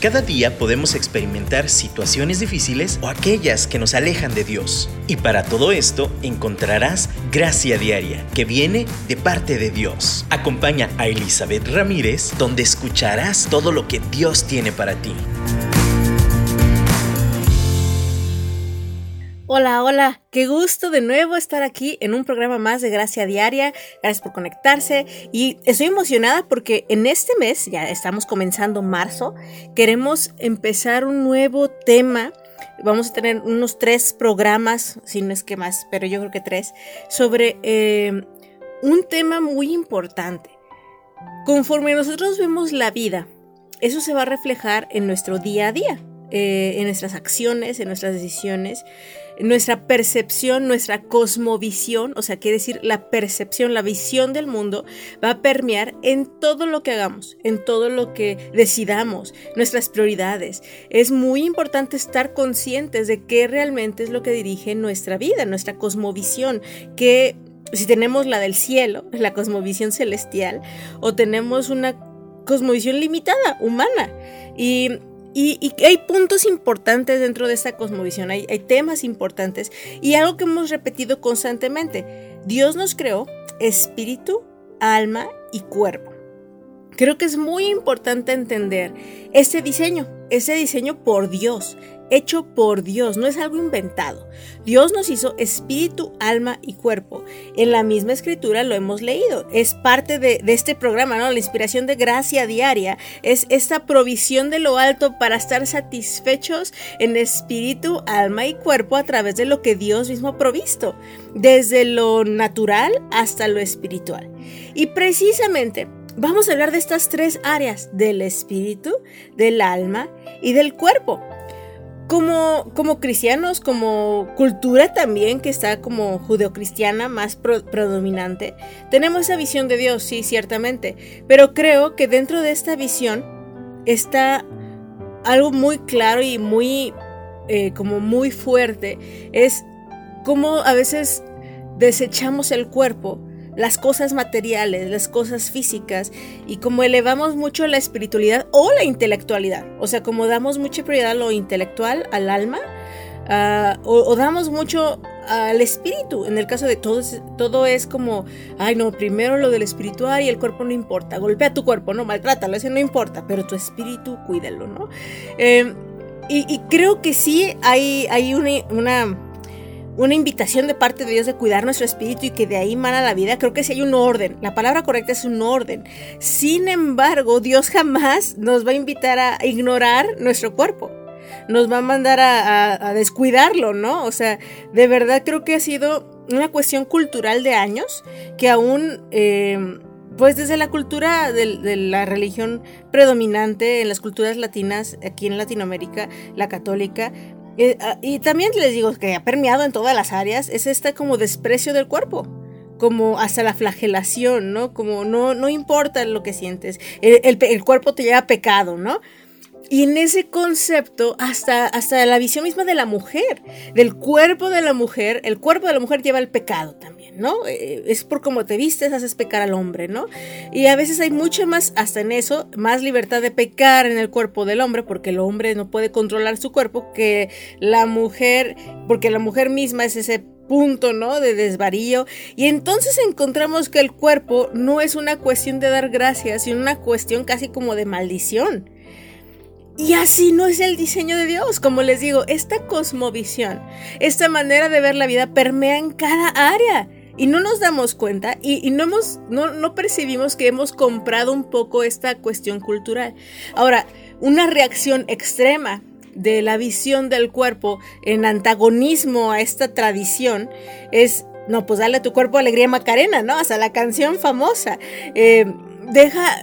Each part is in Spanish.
Cada día podemos experimentar situaciones difíciles o aquellas que nos alejan de Dios. Y para todo esto encontrarás gracia diaria que viene de parte de Dios. Acompaña a Elizabeth Ramírez donde escucharás todo lo que Dios tiene para ti. Hola, hola, qué gusto de nuevo estar aquí en un programa más de Gracia Diaria. Gracias por conectarse y estoy emocionada porque en este mes, ya estamos comenzando marzo, queremos empezar un nuevo tema. Vamos a tener unos tres programas, si no es que más, pero yo creo que tres, sobre eh, un tema muy importante. Conforme nosotros vemos la vida, eso se va a reflejar en nuestro día a día, eh, en nuestras acciones, en nuestras decisiones nuestra percepción, nuestra cosmovisión, o sea, quiere decir la percepción, la visión del mundo, va a permear en todo lo que hagamos, en todo lo que decidamos, nuestras prioridades. Es muy importante estar conscientes de qué realmente es lo que dirige nuestra vida, nuestra cosmovisión, que si tenemos la del cielo, la cosmovisión celestial, o tenemos una cosmovisión limitada, humana. Y y, hay puntos importantes dentro de esta cosmovisión, hay, hay temas importantes y algo que hemos repetido constantemente. Dios nos creó espíritu, alma y cuerpo. Creo que es muy importante entender este diseño, ese diseño por Dios, hecho por Dios, no es algo inventado. Dios nos hizo espíritu, alma y cuerpo. En la misma escritura lo hemos leído. Es parte de, este programa, ¿no? La inspiración de gracia diaria es esta provisión de lo alto para estar satisfechos en espíritu, alma y cuerpo a través de lo que Dios mismo ha provisto, desde lo natural hasta lo espiritual. Y precisamente vamos a hablar de estas tres áreas, del espíritu, del alma y del cuerpo como, como cristianos, como cultura también que está como judeocristiana más predominante, tenemos esa visión de Dios, sí, ciertamente, pero creo que dentro de esta visión está algo muy claro y muy, eh, como muy fuerte, es como a veces desechamos el cuerpo las cosas materiales, las cosas físicas y como elevamos mucho la espiritualidad o la intelectualidad, o sea, como damos mucha prioridad a lo intelectual, al alma, ah, o, damos mucho al espíritu. En el caso de todo, todo es como, ay no, primero lo del espiritual y el cuerpo no importa, golpea tu cuerpo, no, maltrátalo, ese no importa, pero tu espíritu cuídalo, ¿no? Em, y, creo que sí hay, hay una invitación de parte de Dios de cuidar nuestro espíritu y que de ahí mana la vida, creo que sí hay un orden. La palabra correcta es un orden. Sin embargo, Dios jamás nos va a invitar a ignorar nuestro cuerpo. Nos va a mandar a, descuidarlo, ¿no? O sea, de verdad creo que ha sido una cuestión cultural de años que aún... Em, pues desde la cultura de, la religión predominante en las culturas latinas, aquí en Latinoamérica, la católica, eh, ah, y, también les digo que ha permeado en todas las áreas, es este como desprecio del cuerpo como hasta la flagelación, ¿no? Como no, no importa lo que sientes, el, cuerpo te lleva pecado, ¿no? Y en ese concepto, hasta, hasta la visión misma de la mujer, del cuerpo de la mujer, el cuerpo de la mujer lleva el pecado también. ¿no? Eh, es por cómo te vistes, haces pecar al hombre, ¿no? Y a veces hay mucho más, hasta en eso, más libertad de pecar en el cuerpo del hombre, porque el hombre no puede controlar su cuerpo, que la mujer, porque la mujer misma es ese punto, ¿no? De desvarío. Y entonces encontramos que el cuerpo no es una cuestión de dar gracias, sino una cuestión casi como de maldición. Y así no es el diseño de Dios. Como les digo, esta cosmovisión, esta manera de ver la vida permea en cada área y no nos damos cuenta y, no, hemos, no, no percibimos que hemos comprado un poco esta cuestión cultural. Ahora, una reacción extrema de la visión del cuerpo en antagonismo a esta tradición es, no, pues dale a tu cuerpo alegría Macarena, ¿no? Hasta la canción famosa. Eh, deja,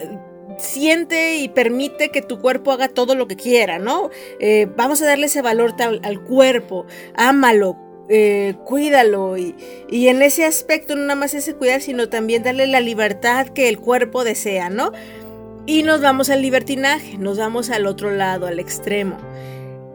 siente y permite que tu cuerpo haga todo lo que quiera, ¿no? Eh, vamos a darle ese valor al cuerpo, ámalo, eh, cuídalo y, y, en ese aspecto no nada más ese cuidar, sino también darle la libertad que el cuerpo desea, ¿no? Y nos vamos al libertinaje, nos vamos al otro lado, al extremo.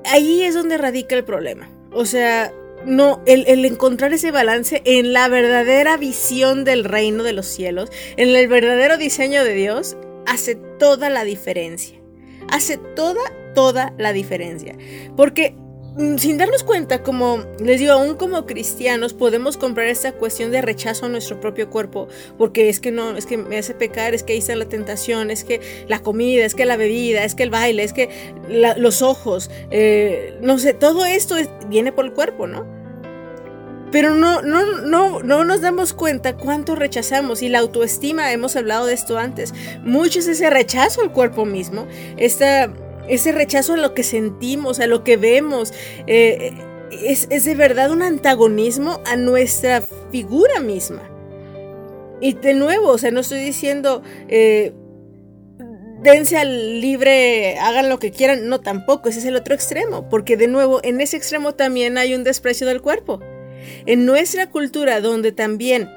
Ahí es donde radica el problema. O sea, no, el, el, encontrar ese balance en la verdadera visión del reino de los cielos, en el verdadero diseño de Dios, hace toda la diferencia. Hace toda toda la diferencia. Porque mm, sin darnos cuenta, como les digo, aún como cristianos podemos comprar esta cuestión de rechazo a nuestro propio cuerpo, porque es que no, es que me hace pecar, es que ahí está la tentación, es que la comida, es que la bebida, es que el baile, es que los ojos, eh, no sé, todo esto viene por el cuerpo, ¿no? Pero no, no, no, no nos damos cuenta cuánto rechazamos y la autoestima, hemos hablado de esto antes, mucho es ese rechazo al cuerpo mismo, ese rechazo a lo que sentimos, a lo que vemos. Eh, es, de verdad un antagonismo a nuestra figura misma. Y de nuevo, o sea, no estoy diciendo, eh, dense al libre, hagan lo que quieran, no tampoco, ese es el otro extremo, porque de nuevo, en ese extremo también hay un desprecio del cuerpo. En nuestra cultura, donde también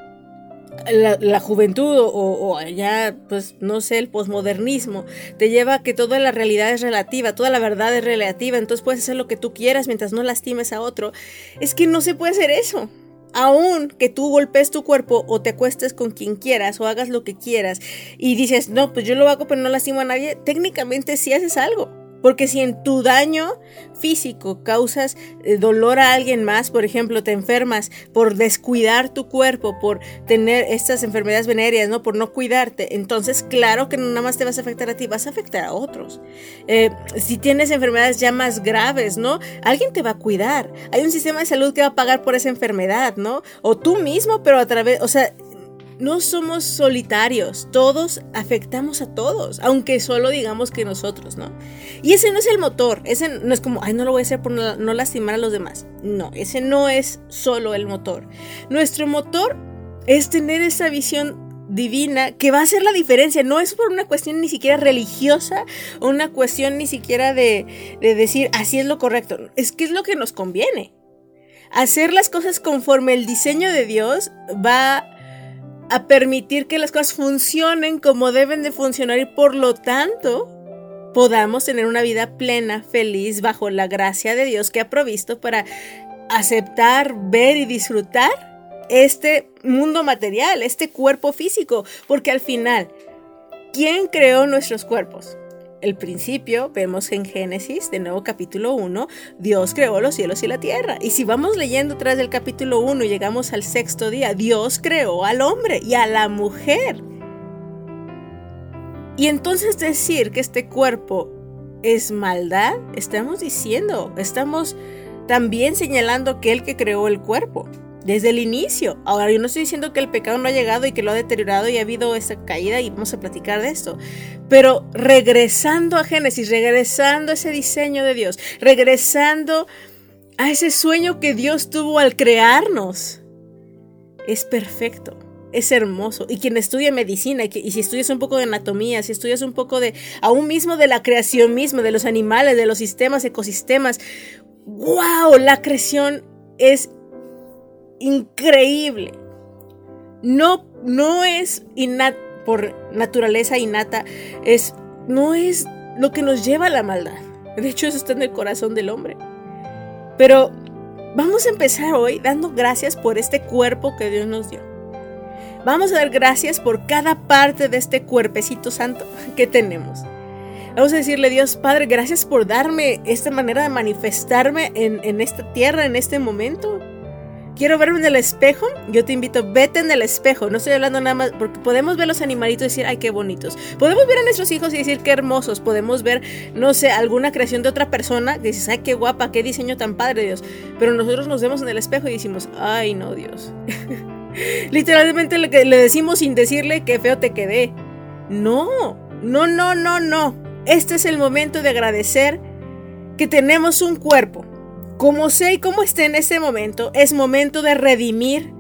la, juventud o, allá, pues no sé, el posmodernismo, te lleva a que toda la realidad es relativa, toda la verdad es relativa, entonces puedes hacer lo que tú quieras mientras no lastimes a otro. Es que no se puede hacer eso. Aún que tú golpes tu cuerpo o te acuestes con quien quieras o hagas lo que quieras y dices, no, pues yo lo hago pero no lastimo a nadie, técnicamente sí haces algo. Porque si en tu daño físico causas eh, dolor a alguien más, por ejemplo, te enfermas por descuidar tu cuerpo, por tener estas enfermedades venéreas, ¿no? Por no cuidarte, entonces claro que no nada más te vas a afectar a ti, vas a afectar a otros. Eh, si tienes enfermedades ya más graves, ¿no? Alguien te va a cuidar. Hay un sistema de salud que va a pagar por esa enfermedad, ¿no? O tú mismo, pero a través, o sea, no somos solitarios, todos afectamos a todos, aunque solo digamos que nosotros, ¿no? Y ese no es el motor, ese no es como, ay, no lo voy a hacer por no, lastimar a los demás. No, ese no es solo el motor. Nuestro motor es tener esa visión divina que va a hacer la diferencia. No es por una cuestión ni siquiera religiosa o una cuestión ni siquiera de, de decir así es lo correcto. Es que es lo que nos conviene. Hacer las cosas conforme el diseño de Dios va a permitir que las cosas funcionen como deben de funcionar y por lo tanto podamos tener una vida plena, feliz, bajo la gracia de Dios que ha provisto para aceptar, ver y disfrutar este mundo material, este cuerpo físico, porque al final, ¿quién creó nuestros cuerpos? El principio, vemos en Génesis, de nuevo capítulo 1, Dios creó los cielos y la tierra. Y si vamos leyendo tras del capítulo 1 y llegamos al sexto día, Dios creó al hombre y a la mujer. Y entonces decir que este cuerpo es maldad, estamos diciendo, estamos también señalando que el que creó el cuerpo desde el inicio. Ahora, yo no estoy diciendo que el pecado no ha llegado y que lo ha deteriorado y ha habido esa caída y vamos a platicar de esto. Pero regresando a Génesis, regresando a ese diseño de Dios, regresando a ese sueño que Dios tuvo al crearnos, es perfecto. Es hermoso. Y quien estudia medicina, y, si estudias un poco de anatomía, si estudias un poco de, aún mismo de la creación misma, de los animales, de los sistemas, ecosistemas, wow, la creación es increíble. No, no es innata, por naturaleza innata, es, no es lo que nos lleva a la maldad. De hecho, eso está en el corazón del hombre. Pero vamos a empezar hoy dando gracias por este cuerpo que Dios nos dio. Vamos a dar gracias por cada parte de este cuerpecito santo que tenemos. Vamos a decirle, Dios Padre, gracias por darme esta manera de manifestarme en, en esta tierra, en este momento quiero verme en el espejo, yo te invito, vete en el espejo. No estoy hablando nada más, porque podemos ver los animalitos y decir, ay, qué bonitos. Podemos ver a nuestros hijos y decir, qué hermosos. Podemos ver, no sé, alguna creación de otra persona que dices, ay, qué guapa, qué diseño tan padre, Dios. Pero nosotros nos vemos en el espejo y decimos, ay, no, Dios. Literalmente le, le decimos sin decirle qué feo te quedé. No, no, no, no, no. Este es el momento de agradecer que tenemos un cuerpo como sé y como esté en este momento, es momento de redimir,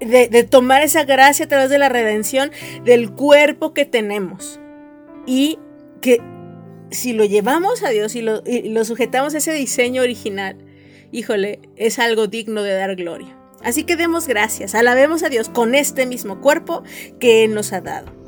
de, tomar esa gracia a través de la redención del cuerpo que tenemos. Y que si lo llevamos a Dios y lo, y lo sujetamos a ese diseño original, híjole, es algo digno de dar gloria. Así que demos gracias, alabemos a Dios con este mismo cuerpo que Él nos ha dado.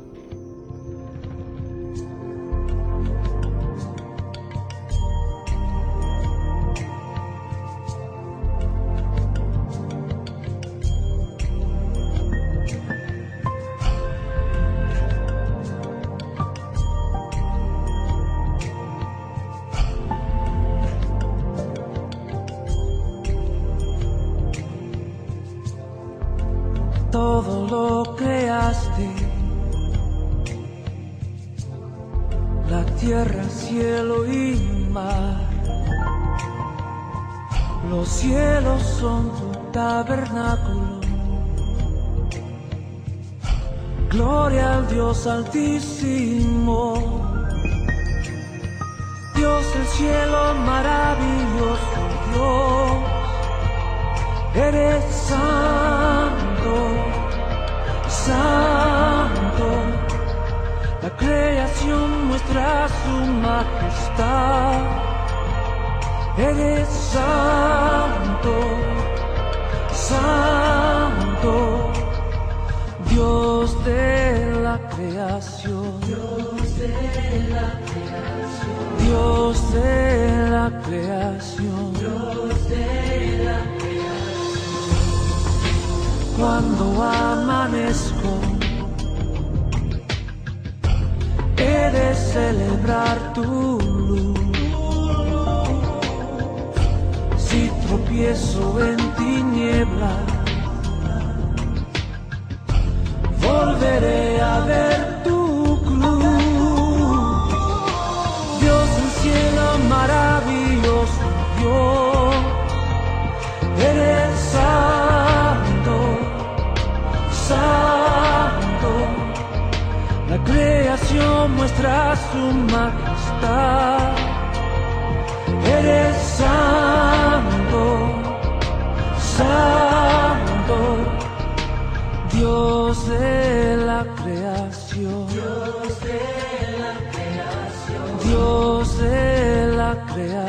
Tabernáculo. Gloria al Dios altísimo. Dios el cielo maravilloso, Dios. Eres santo, santo. La creación muestra su majestad. Eres santo, santo. Dios de la creación. Dios de la creación. Dios de la creación. Dios de la cuando amanezco. He de celebrar tu luz. Si tropiezo en tinieblas, volveré a ver tu cruz. Dios en cielo maravilloso, Dios, eres santo, santo. La creación muestra su majestad. De la creación. Dios de la creación. Dios de la creación.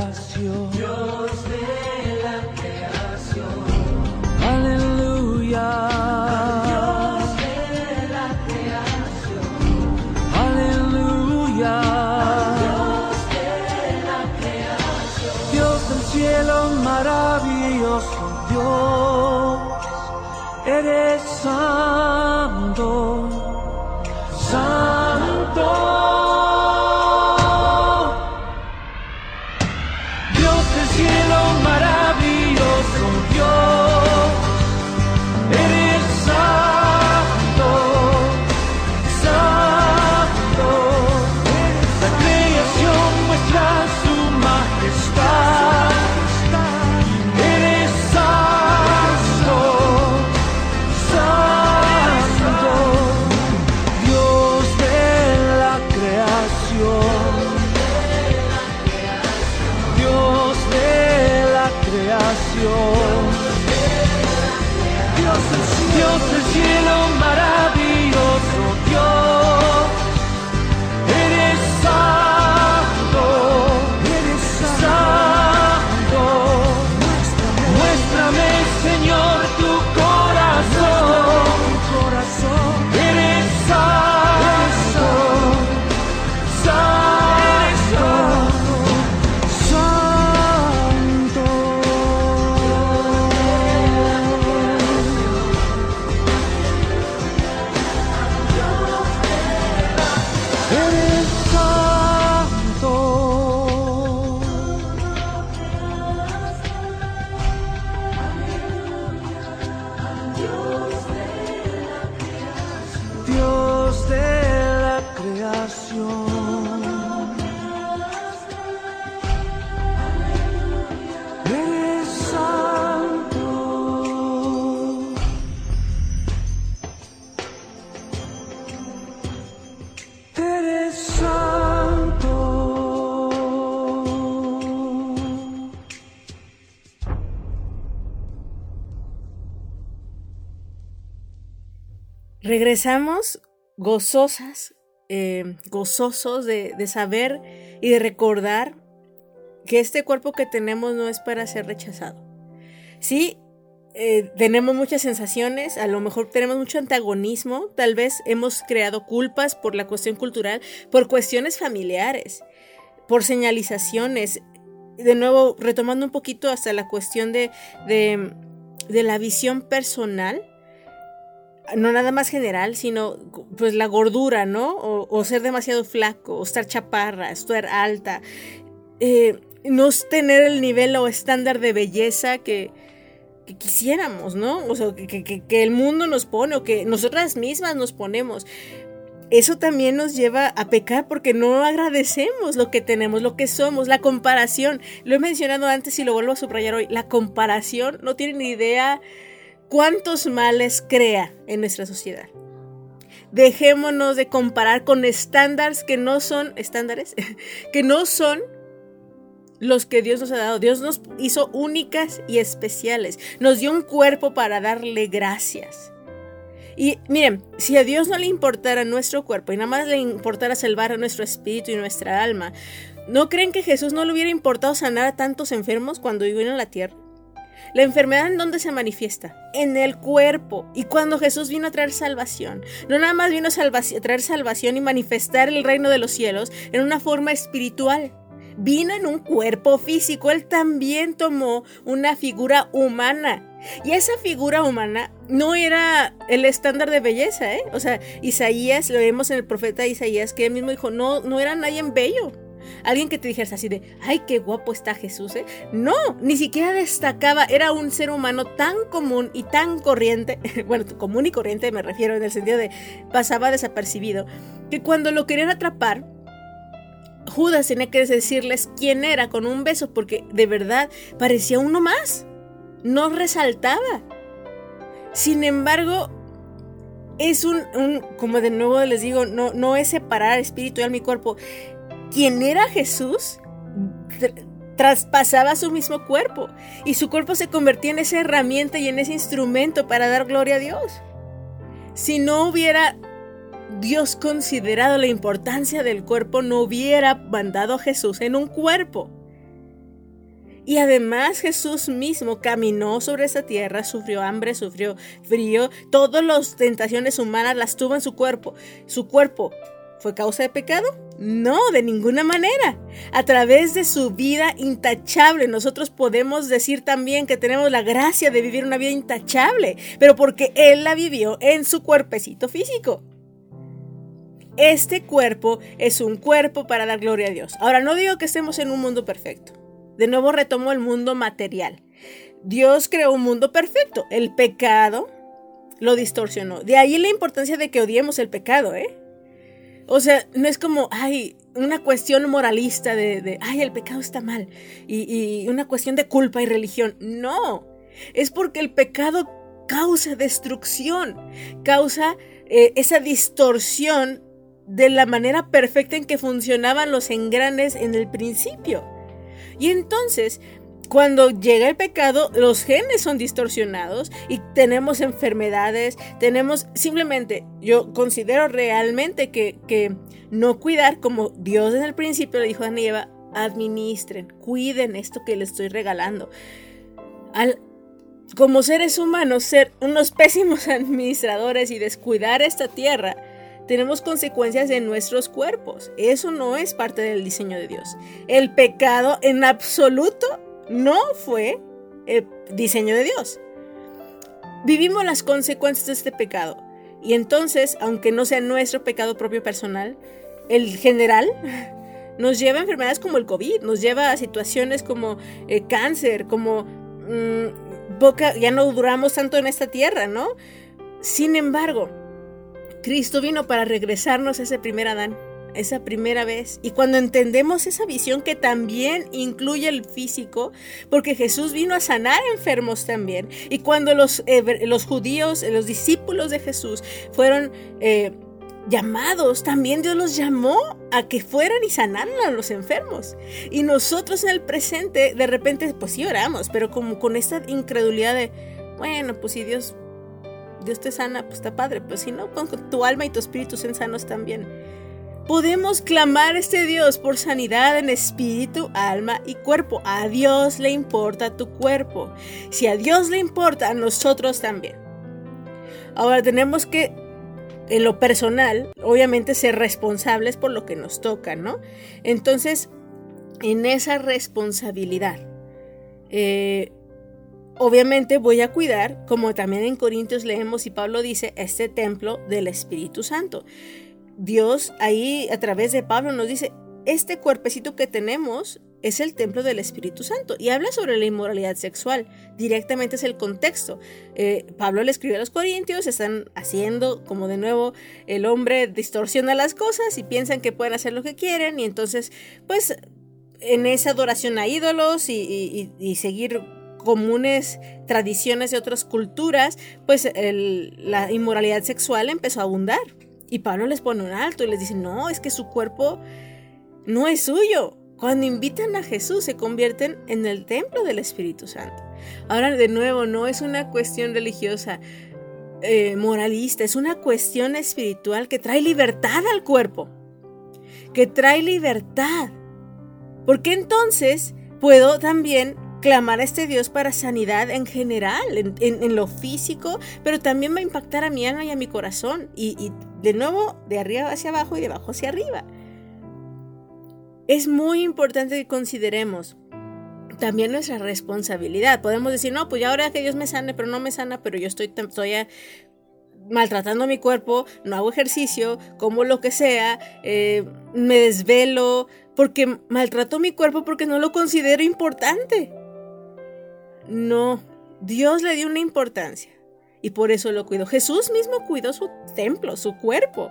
Regresamos gozosas, eh, gozosos de, saber y de recordar que este cuerpo que tenemos no es para ser rechazado. Sí, eh, tenemos muchas sensaciones, a lo mejor tenemos mucho antagonismo, tal vez hemos creado culpas por la cuestión cultural, por cuestiones familiares, por señalizaciones. De nuevo, retomando un poquito hasta la cuestión de, de la visión personal, no nada más general, sino pues la gordura, ¿no? O, ser demasiado flaco, o estar chaparra, estar alta, eh, no tener el nivel o estándar de belleza que, que quisiéramos, ¿no? O sea, que, que, que el mundo nos pone o que nosotras mismas nos ponemos. Eso también nos lleva a pecar porque no agradecemos lo que tenemos, lo que somos, la comparación. Lo he mencionado antes y lo vuelvo a subrayar hoy. La comparación no tiene ni idea cuántos males crea en nuestra sociedad. Dejémonos de comparar con estándares que no son estándares, que no son los que Dios nos ha dado. Dios nos hizo únicas y especiales. Nos dio un cuerpo para darle gracias. Y miren, si a Dios no le importara nuestro cuerpo y nada más le importara salvar a nuestro espíritu y nuestra alma, ¿no creen que Jesús no le hubiera importado sanar a tantos enfermos cuando vino en la tierra? La enfermedad en dónde se manifiesta? En el cuerpo. Y cuando Jesús vino a traer salvación, no nada más vino a, traer salvación y manifestar el reino de los cielos en una forma espiritual. Vino en un cuerpo físico. Él también tomó una figura humana. Y esa figura humana no era el estándar de belleza, ¿eh? O sea, Isaías, lo vemos en el profeta Isaías, que él mismo dijo, no, no era nadie bello. Alguien que te dijeras así de, ay, qué guapo está Jesús, ¿eh? No, ni siquiera destacaba, era un ser humano tan común y tan corriente, bueno, común y corriente me refiero en el sentido de pasaba desapercibido, que cuando lo querían atrapar, Judas tenía que decirles quién era con un beso, porque de verdad parecía uno más, no resaltaba. Sin embargo, es un, como de nuevo les digo, no, no es separar espíritu y alma y cuerpo. Quien era Jesús traspasaba su mismo cuerpo y su cuerpo se convertía en esa herramienta y en ese instrumento para dar gloria a Dios. Si no hubiera Dios considerado la importancia del cuerpo, no hubiera mandado a Jesús en un cuerpo. Y además Jesús mismo caminó sobre esa tierra, sufrió hambre, sufrió frío, todas las tentaciones humanas las tuvo en su cuerpo. ¿Su cuerpo fue causa de pecado? No, de ninguna manera. A través de su vida intachable, nosotros podemos decir también que tenemos la gracia de vivir una vida intachable, pero porque Él la vivió en su cuerpecito físico. Este cuerpo es un cuerpo para dar gloria a Dios. Ahora, no digo que estemos en un mundo perfecto. De nuevo retomo el mundo material. Dios creó un mundo perfecto. El pecado lo distorsionó. De ahí la importancia de que odiemos el pecado, ¿eh? O sea, no es como, ay, una cuestión moralista de, ay, el pecado está mal. Y, una cuestión de culpa y religión. No, es porque el pecado causa destrucción, causa eh, esa distorsión de la manera perfecta en que funcionaban los engranes en el principio. Y entonces, cuando llega el pecado, los genes son distorsionados y tenemos enfermedades, tenemos simplemente, yo considero realmente que, que no cuidar, como Dios en el principio le dijo a Eva, administren, cuiden esto que les estoy regalando. Al, como seres humanos, ser unos pésimos administradores y descuidar esta tierra, tenemos consecuencias en nuestros cuerpos. Eso no es parte del diseño de Dios. El pecado en absoluto no fue el diseño de Dios. Vivimos las consecuencias de este pecado. Y entonces, aunque no sea nuestro pecado propio personal, el general nos lleva a enfermedades como el COVID, nos lleva a situaciones como eh, cáncer, como mm, boca, ya no duramos tanto en esta tierra, ¿no? Sin embargo, Cristo vino para regresarnos a ese primer Adán, esa primera vez. Y cuando entendemos esa visión que también incluye el físico, porque Jesús vino a sanar enfermos también. Y cuando los, los judíos, los discípulos de Jesús fueron... Eh, llamados, también Dios los llamó a que fueran y sanaran a los enfermos. Y nosotros en el presente, de repente, pues sí oramos, pero como con esta incredulidad de, bueno, pues si Dios Dios te sana, pues está padre, pues si no, con tu alma y tu espíritu sean sanos también. Podemos clamar a este Dios por sanidad en espíritu, alma y cuerpo. A Dios le importa tu cuerpo. Si a Dios le importa, a nosotros también. Ahora tenemos que, en lo personal, obviamente ser responsables por lo que nos toca, ¿no? Entonces, en esa responsabilidad, eh, Obviamente voy a cuidar, como también en Corintios leemos y Pablo dice, este templo del Espíritu Santo. Dios ahí a través de Pablo nos dice, este cuerpecito que tenemos es el templo del Espíritu Santo y habla sobre la inmoralidad sexual. Directamente es el contexto. Eh, Pablo le escribe a los corintios, están haciendo como de nuevo el hombre distorsiona las cosas y piensan que pueden hacer lo que quieren y entonces pues en esa adoración a ídolos y, seguir comunes tradiciones de otras culturas, pues la inmoralidad sexual empezó a abundar. Y Pablo les pone un alto y les dice, no, es que su cuerpo no es suyo. Cuando invitan a Jesús se convierten en el templo del Espíritu Santo. Ahora de nuevo, no es una cuestión religiosa, eh, moralista, es una cuestión espiritual que trae libertad al cuerpo, que trae libertad. Porque entonces puedo también clamar a este Dios para sanidad en general, en, lo físico, pero también va a impactar a mi alma y a mi corazón. y de nuevo, de arriba hacia abajo y de abajo hacia arriba. Es muy importante que consideremos también nuestra responsabilidad. Podemos decir, no, pues ya ahora que Dios me sane, pero no me sana, pero yo estoy, estoy maltratando mi cuerpo, no hago ejercicio, como lo que sea, eh, me desvelo, porque maltrato mi cuerpo porque no lo considero importante. No, Dios le dio una importancia y por eso lo cuido. Jesús mismo cuidó su templo, su cuerpo.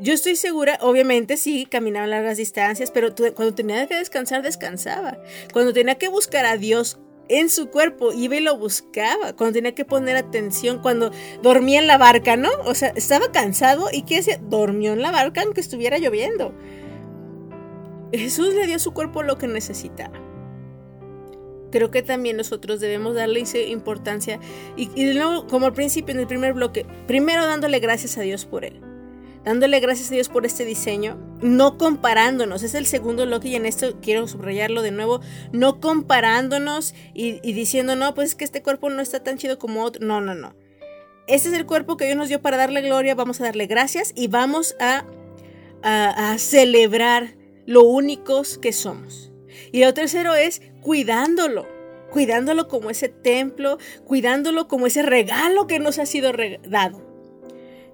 Yo estoy segura, obviamente sí, caminaba largas distancias, pero cuando tenía que descansar, descansaba. Cuando tenía que buscar a Dios en su cuerpo, iba y lo buscaba. Cuando tenía que poner atención, cuando dormía en la barca, ¿no? O sea, estaba cansado y ¿qué hacía? Dormió en la barca aunque estuviera lloviendo. Jesús le dio a su cuerpo lo que necesitaba. Creo que también nosotros debemos darle importancia y, y de nuevo, como al principio en el primer bloque, primero dándole gracias a Dios por él dándole gracias a Dios por este diseño, no comparándonos, es el segundo bloque y en esto quiero subrayarlo de nuevo, no comparándonos y, diciendo, no, pues es que este cuerpo no está tan chido como otro, no, no, no. Este es el cuerpo que Dios nos dio para darle gloria, vamos a darle gracias y vamos a, a, a celebrar lo únicos que somos. Y lo tercero es cuidándolo, cuidándolo como ese templo, cuidándolo como ese regalo que nos ha sido dado.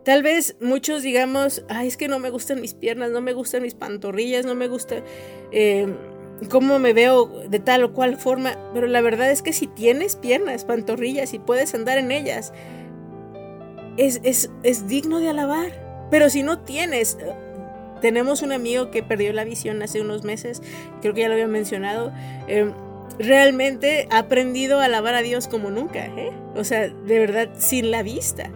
Tal vez muchos digamos, ay, es que no me gustan mis piernas, no me gustan mis pantorrillas, no me gusta eh, cómo me veo de tal o cual forma, pero la verdad es que si tienes piernas, pantorrillas y puedes andar en ellas, es, es, digno de alabar. Pero si no tienes, tenemos un amigo que perdió la visión hace unos meses, creo que ya lo había mencionado. Eh, realmente ha aprendido a alabar a Dios como nunca, ¿eh? o sea, de verdad, sin la vista.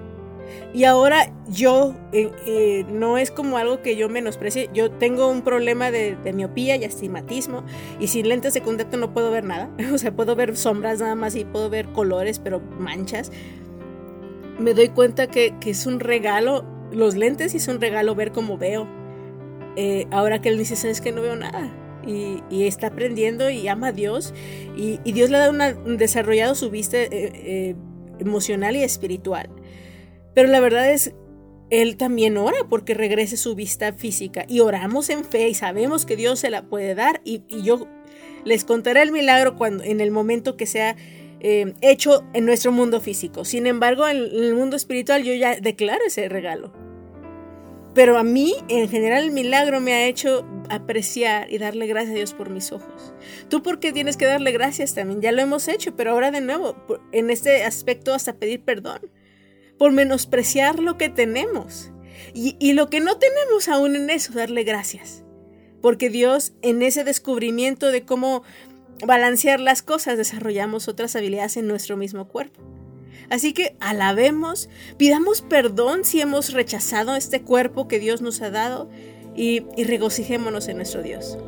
Y ahora yo, eh, eh, no es como algo que yo menosprecie, yo tengo un problema de, miopía y astigmatismo y sin lentes de contacto no puedo ver nada, o sea, puedo ver sombras nada más y puedo ver colores, pero manchas. Me doy cuenta que, es un regalo, los lentes y es un regalo ver cómo veo. Eh, ahora que él dice, sabes que no veo nada. Y, está aprendiendo y ama a Dios y, Dios le ha una, desarrollado su vista emocional y espiritual. Pero la verdad es, Él también ora porque regrese su vista física. Y oramos en fe y sabemos que Dios se la puede dar. Y, yo les contaré el milagro cuando, en el momento que sea eh, hecho en nuestro mundo físico. Sin embargo, en, el mundo espiritual yo ya declaro ese regalo. Pero a mí, en general, el milagro me ha hecho apreciar y darle gracias a Dios por mis ojos. Tú porque tienes que darle gracias también, ya lo hemos hecho, pero ahora de nuevo, en este aspecto hasta pedir perdón por menospreciar lo que tenemos. Y, lo que no tenemos aún en eso, darle gracias. Porque Dios en ese descubrimiento de cómo balancear las cosas, desarrollamos otras habilidades en nuestro mismo cuerpo. Así que alabemos, pidamos perdón si hemos rechazado este cuerpo que Dios nos ha dado y, regocijémonos en nuestro Dios.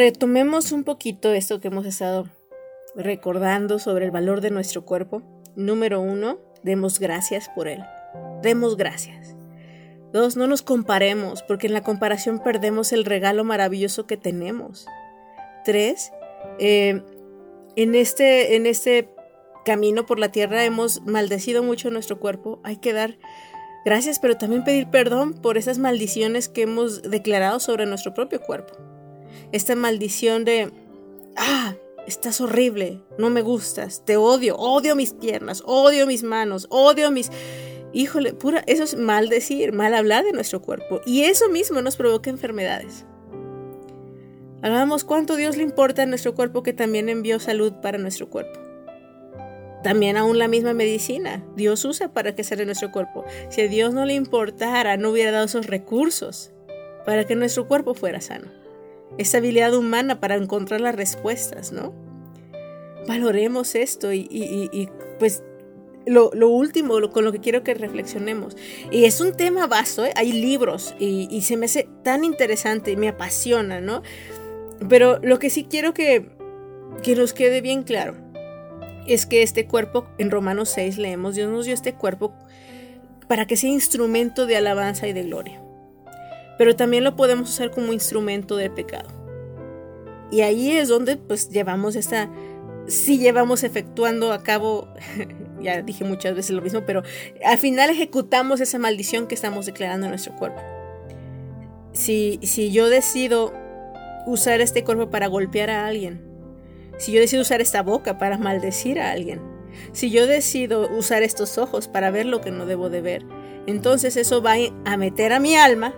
Retomemos un poquito esto que hemos estado recordando sobre el valor de nuestro cuerpo. Número uno, demos gracias por él. Demos gracias. Dos, no nos comparemos, porque en la comparación perdemos el regalo maravilloso que tenemos. Tres, eh, en, este, en este camino por la tierra hemos maldecido mucho nuestro cuerpo. Hay que dar gracias, pero también pedir perdón por esas maldiciones que hemos declarado sobre nuestro propio cuerpo. Esta maldición de, ah, estás horrible, no me gustas, te odio, odio mis piernas, odio mis manos, odio mis... Híjole, pura, eso es mal decir, mal hablar de nuestro cuerpo. Y eso mismo nos provoca enfermedades. Hagamos cuánto Dios le importa a nuestro cuerpo que también envió salud para nuestro cuerpo. También aún la misma medicina, Dios usa para que sane nuestro cuerpo. Si a Dios no le importara, no hubiera dado esos recursos para que nuestro cuerpo fuera sano. Esa habilidad humana para encontrar las respuestas, ¿no? Valoremos esto y, pues lo, último con lo que quiero que reflexionemos. Y es un tema vasto, ¿eh? hay libros y, se me hace tan interesante, me apasiona, ¿no? Pero lo que sí quiero que, que nos quede bien claro es que este cuerpo, en Romanos 6 leemos, Dios nos dio este cuerpo para que sea instrumento de alabanza y de gloria. Pero también lo podemos usar como instrumento de pecado. Y ahí es donde pues llevamos esta, sí llevamos efectuando a cabo, ya dije muchas veces lo mismo, pero al final ejecutamos esa maldición que estamos declarando en nuestro cuerpo. Si, si yo decido usar este cuerpo para golpear a alguien, si yo decido usar esta boca para maldecir a alguien, si yo decido usar estos ojos para ver lo que no debo de ver, entonces eso va a meter a mi alma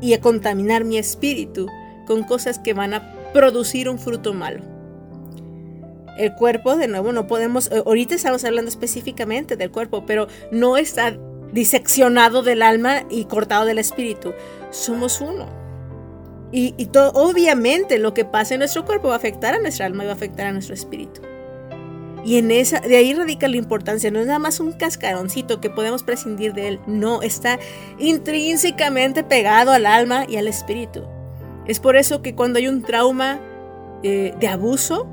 y a contaminar mi espíritu con cosas que van a producir un fruto malo. El cuerpo, de nuevo, no podemos, eh, ahorita estamos hablando específicamente del cuerpo, pero no está diseccionado del alma y cortado del espíritu. Somos uno. Y, todo, obviamente lo que pasa en nuestro cuerpo va a afectar a nuestra alma y va a afectar a nuestro espíritu. Y en esa, de ahí radica la importancia. No es nada más un cascaroncito que podemos prescindir de él. No, está intrínsecamente pegado al alma y al espíritu. Es por eso que cuando hay un trauma eh, de abuso,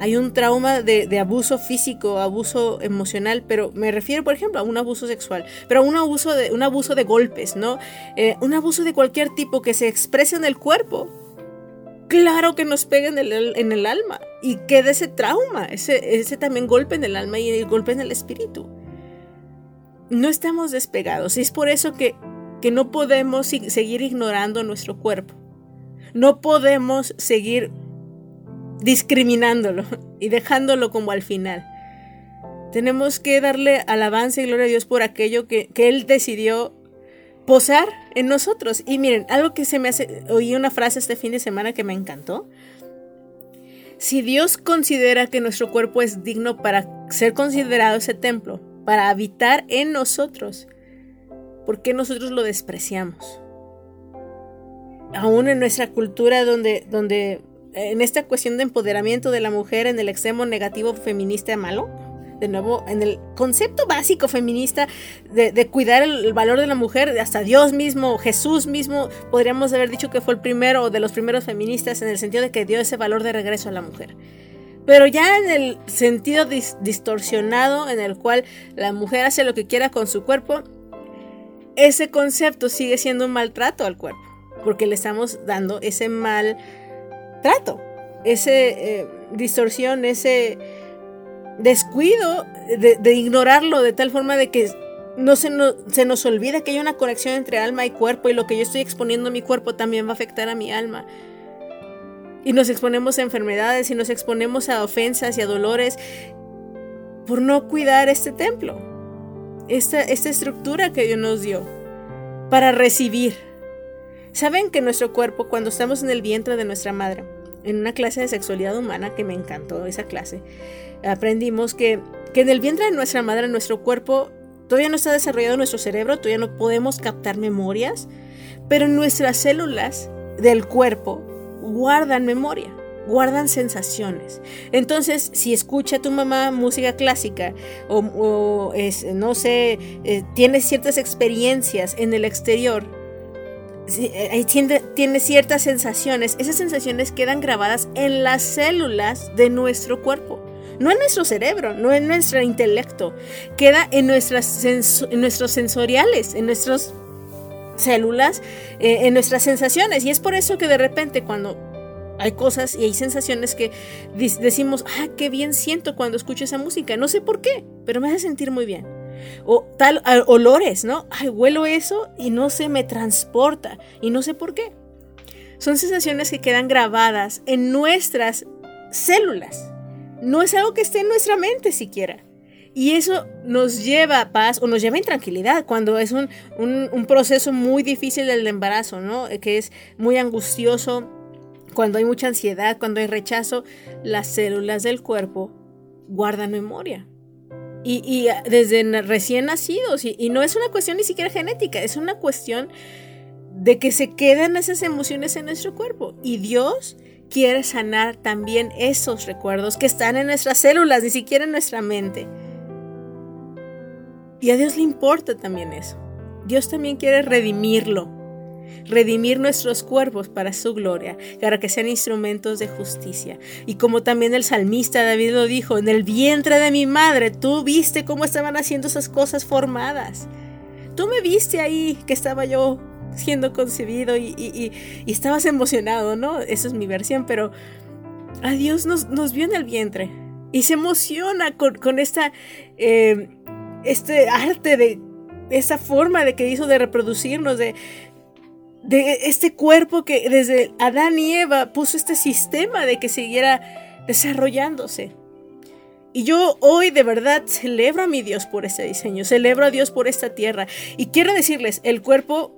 hay un trauma de, abuso físico, abuso emocional, pero me refiero, por ejemplo, a un abuso sexual, pero a un abuso de, un abuso de golpes, ¿no? Eh, un abuso de cualquier tipo que se exprese en el cuerpo. Claro que nos pega en el, en el alma y queda ese trauma, ese, ese también golpe en el alma y el golpe en el espíritu. No estamos despegados y es por eso que, que no podemos seguir ignorando nuestro cuerpo. No podemos seguir discriminándolo y dejándolo como al final. Tenemos que darle alabanza y gloria a Dios por aquello que, Él decidió posar en nosotros. Y miren, algo que se me hace, oí una frase este fin de semana que me encantó. Si Dios considera que nuestro cuerpo es digno para ser considerado ese templo, para habitar en nosotros, ¿por qué nosotros lo despreciamos? Aún en nuestra cultura donde, donde en esta cuestión de empoderamiento de la mujer en el extremo negativo feminista malo, de nuevo, en el concepto básico feminista de, cuidar el, valor de la mujer, hasta Dios mismo, Jesús mismo, podríamos haber dicho que fue el primero de los primeros feministas en el sentido de que dio ese valor de regreso a la mujer. Pero ya en el sentido distorsionado en el cual la mujer hace lo que quiera con su cuerpo, ese concepto sigue siendo un maltrato al cuerpo, porque le estamos dando ese mal trato, esa eh, distorsión, ese descuido de, ignorarlo de tal forma de que no se, nos olvida que hay una conexión entre alma y cuerpo y lo que yo estoy exponiendo a mi cuerpo también va a afectar a mi alma. Y nos exponemos a enfermedades y nos exponemos a ofensas y a dolores por no cuidar este templo, esta, esta estructura que Dios nos dio para recibir Saben que nuestro cuerpo, cuando estamos en el vientre de nuestra madre, en una clase de sexualidad humana que me encantó esa clase, aprendimos que, que en el vientre de nuestra madre, nuestro cuerpo todavía no está desarrollado nuestro cerebro, todavía no podemos captar memorias, pero nuestras células del cuerpo guardan memoria, guardan sensaciones. Entonces, si escucha tu mamá música clásica o, es, no sé, eh, tienes ciertas experiencias en el exterior, tiene, tiene ciertas sensaciones. Esas sensaciones quedan grabadas en las células de nuestro cuerpo. No en nuestro cerebro, no en nuestro intelecto. Queda en, nuestras en nuestros sensoriales, en nuestras células, eh, en nuestras sensaciones. Y es por eso que de repente cuando hay cosas y hay sensaciones que decimos, ah, qué bien siento cuando escucho esa música. No sé por qué, pero me hace sentir muy bien. O tal, olores, ¿no? Ay, huelo eso y no se me transporta y no sé por qué. Son sensaciones que quedan grabadas en nuestras células. No es algo que esté en nuestra mente siquiera. Y eso nos lleva a paz o nos lleva a intranquilidad cuando es un, un proceso muy difícil del embarazo, ¿no? Que es muy angustioso, cuando hay mucha ansiedad, cuando hay rechazo, las células del cuerpo guardan memoria. Y, desde recién nacidos, y, no es una cuestión ni siquiera genética, es una cuestión de que se quedan esas emociones en nuestro cuerpo. Y Dios quiere sanar también esos recuerdos que están en nuestras células, ni siquiera en nuestra mente. Y a Dios le importa también eso. Dios también quiere redimirlo redimir nuestros cuerpos para su gloria, para que sean instrumentos de justicia. Y como también el salmista David lo dijo, en el vientre de mi madre, tú viste cómo estaban haciendo esas cosas formadas. Tú me viste ahí que estaba yo siendo concebido y, estabas emocionado, ¿no? Esa es mi versión, pero a Dios nos, nos vio en el vientre y se emociona con, esta, eh, este arte de esa forma de que hizo de reproducirnos, de, de este cuerpo que desde Adán y Eva puso este sistema de que siguiera desarrollándose. Y yo hoy de verdad celebro a mi Dios por este diseño, celebro a Dios por esta tierra. Y quiero decirles, el cuerpo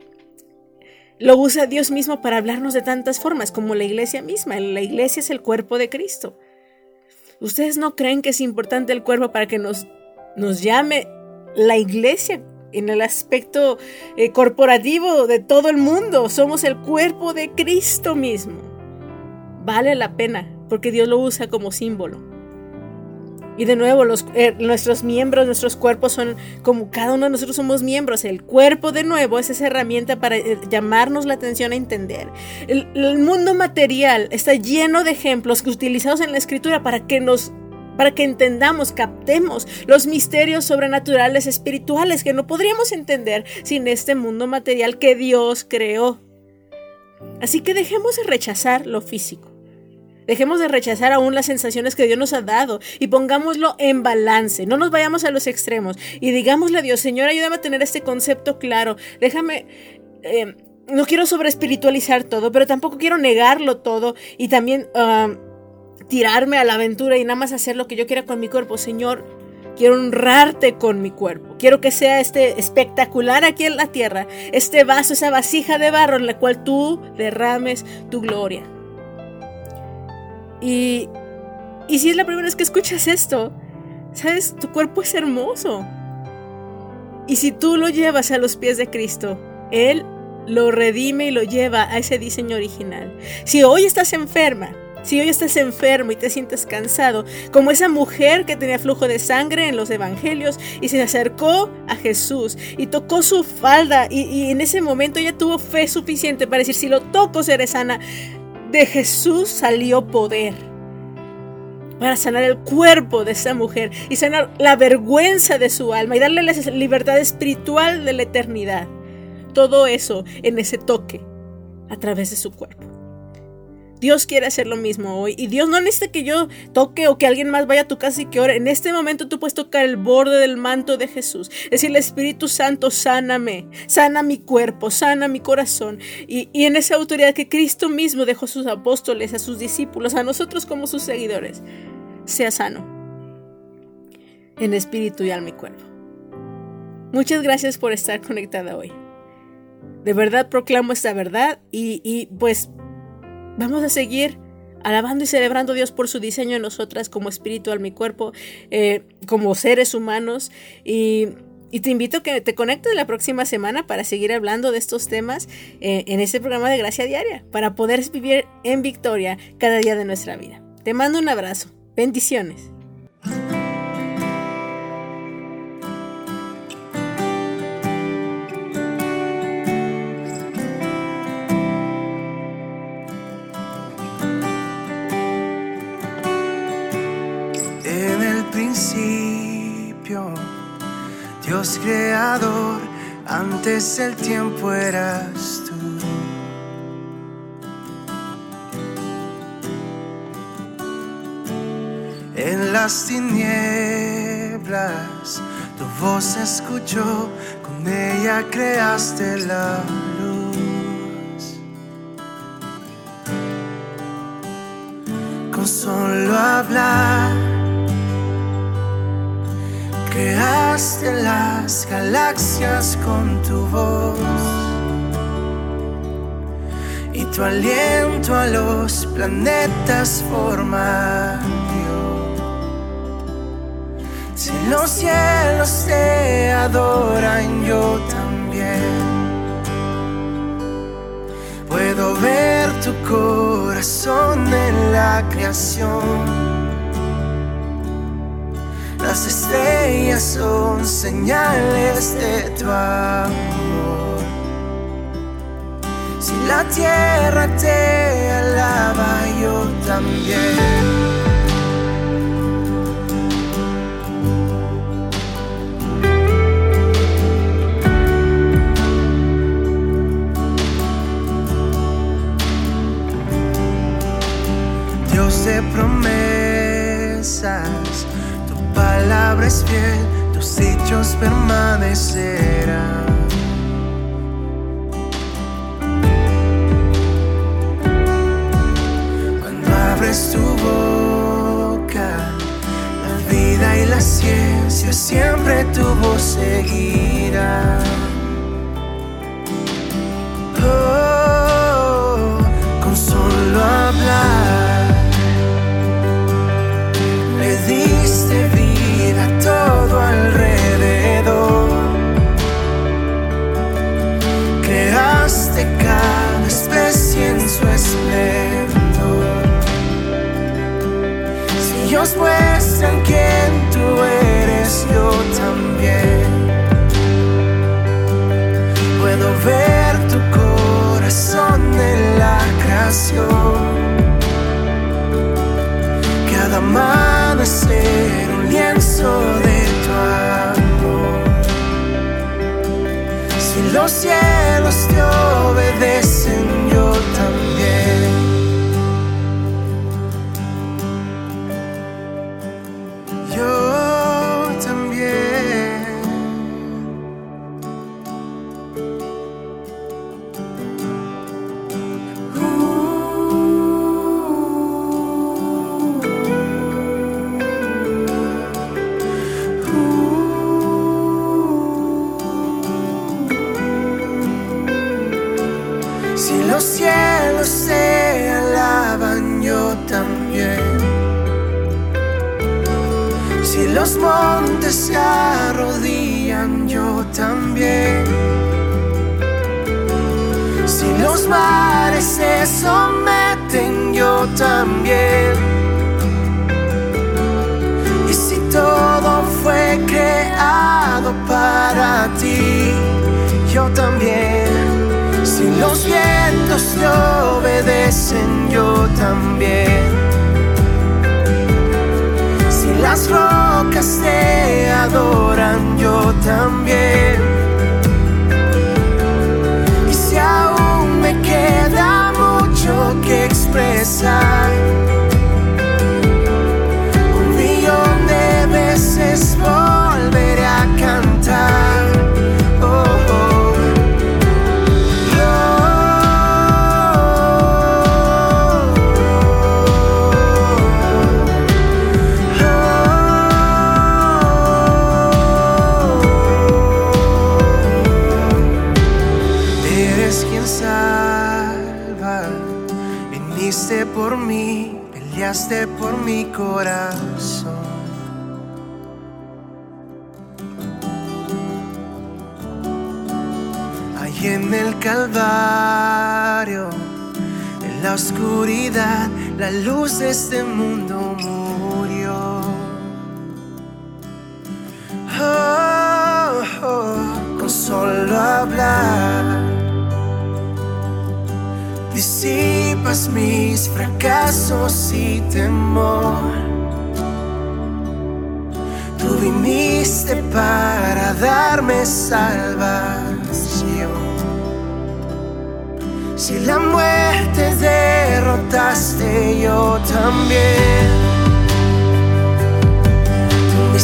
lo usa Dios mismo para hablarnos de tantas formas, como la iglesia misma. La iglesia es el cuerpo de Cristo. ¿Ustedes no creen que es importante el cuerpo para que nos, nos llame la iglesia en el aspecto eh, corporativo de todo el mundo. Somos el cuerpo de Cristo mismo. Vale la pena porque Dios lo usa como símbolo. Y de nuevo, los, eh, nuestros miembros, nuestros cuerpos son como cada uno de nosotros somos miembros. El cuerpo, de nuevo, es esa herramienta para eh, llamarnos la atención a entender. El, el mundo material está lleno de ejemplos utilizados en la escritura para que nos para que entendamos, captemos los misterios sobrenaturales espirituales que no podríamos entender sin este mundo material que Dios creó. Así que dejemos de rechazar lo físico. Dejemos de rechazar aún las sensaciones que Dios nos ha dado y pongámoslo en balance. No nos vayamos a los extremos y digámosle a Dios, Señor, ayúdame a tener este concepto claro. Déjame... Eh, no quiero sobre espiritualizar todo, pero tampoco quiero negarlo todo y también ah, tirarme a la aventura y nada más hacer lo que yo quiera con mi cuerpo. Señor, quiero honrarte con mi cuerpo. Quiero que sea este espectacular aquí en la tierra, este vaso, esa vasija de barro en la cual tú derrames tu gloria. Y, y si es la primera vez que escuchas esto, sabes, tu cuerpo es hermoso. Y si tú lo llevas a los pies de Cristo, Él lo redime y lo lleva a ese diseño original. Si hoy estás enferma, si hoy estás enfermo y te sientes cansado, como esa mujer que tenía flujo de sangre en los evangelios y se acercó a Jesús y tocó su falda y, en ese momento ella tuvo fe suficiente para decir, si lo toco seré sana. De Jesús salió poder para sanar el cuerpo de esa mujer y sanar la vergüenza de su alma y darle la libertad espiritual de la eternidad. Todo eso en ese toque a través de su cuerpo. Dios quiere hacer lo mismo hoy. Y Dios no necesita que yo toque o que alguien más vaya a tu casa y que ore. En este momento tú puedes tocar el borde del manto de Jesús. Decirle, Espíritu Santo, sáname. Sana mi cuerpo, sana mi corazón. Y, y en esa autoridad que Cristo mismo dejó a sus apóstoles, a sus discípulos, a nosotros como sus seguidores, sea sano. En espíritu y alma y cuerpo. Muchas gracias por estar conectada hoy. De verdad proclamo esta verdad y, y pues Vamos a seguir alabando y celebrando a Dios por su diseño en nosotras como espíritu, alma y cuerpo, eh, como seres humanos. Y, te invito a que te conectes la próxima semana para seguir hablando de estos temas eh, en este programa de Gracia Diaria, para poder vivir en victoria cada día de nuestra vida. Te mando un abrazo. Bendiciones. Creador, antes el tiempo eras tú. En las tinieblas tu voz escuchó, con ella creaste la luz. Con solo hablar, creaste las galaxias con tu voz. Y tu aliento a los planetas forma si los cielos te adoran, yo también. Puedo ver tu corazón en la creación. Las estrellas son señales de tu amor. Si la tierra te alaba, yo también. Dios de promesas, palabra es fiel, tus hechos permanecerán. Cuando abres tu boca, la vida y la ciencia siempre tu voz seguirá. Se someten, yo también. Y si todo fue creado para ti, yo también. Si los vientos te obedecen, yo también. Si las rocas te adoran, yo también. Y si aún me queda expresar, mi corazón. Ahí en el Calvario, en la oscuridad, la luz de este mundo murió. Oh, oh, con solo hablar, disipas mis fracasos y temor. Tú viniste para darme salvación. Si la muerte derrotaste, yo también. Tú me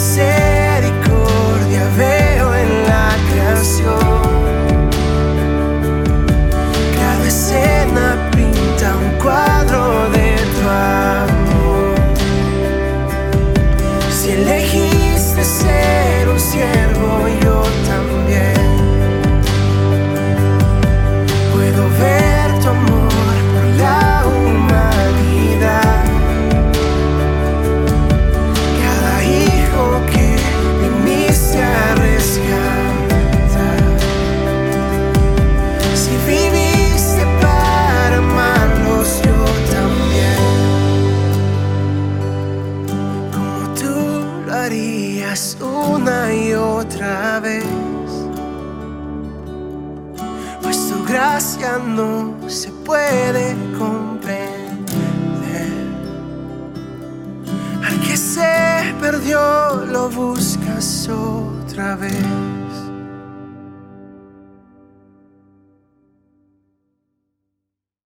buscas otra vez.